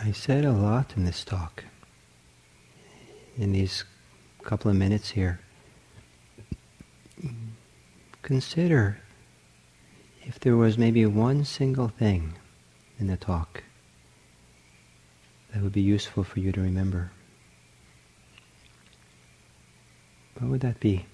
I said a lot in this talk, in these couple of minutes here. Consider if there was maybe one single thing in the talk that would be useful for you to remember. What would that be?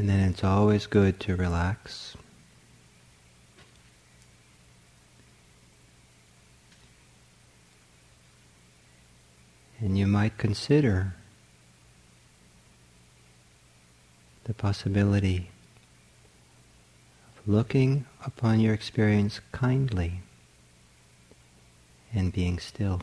And then it's always good to relax. And you might consider the possibility of looking upon your experience kindly and being still.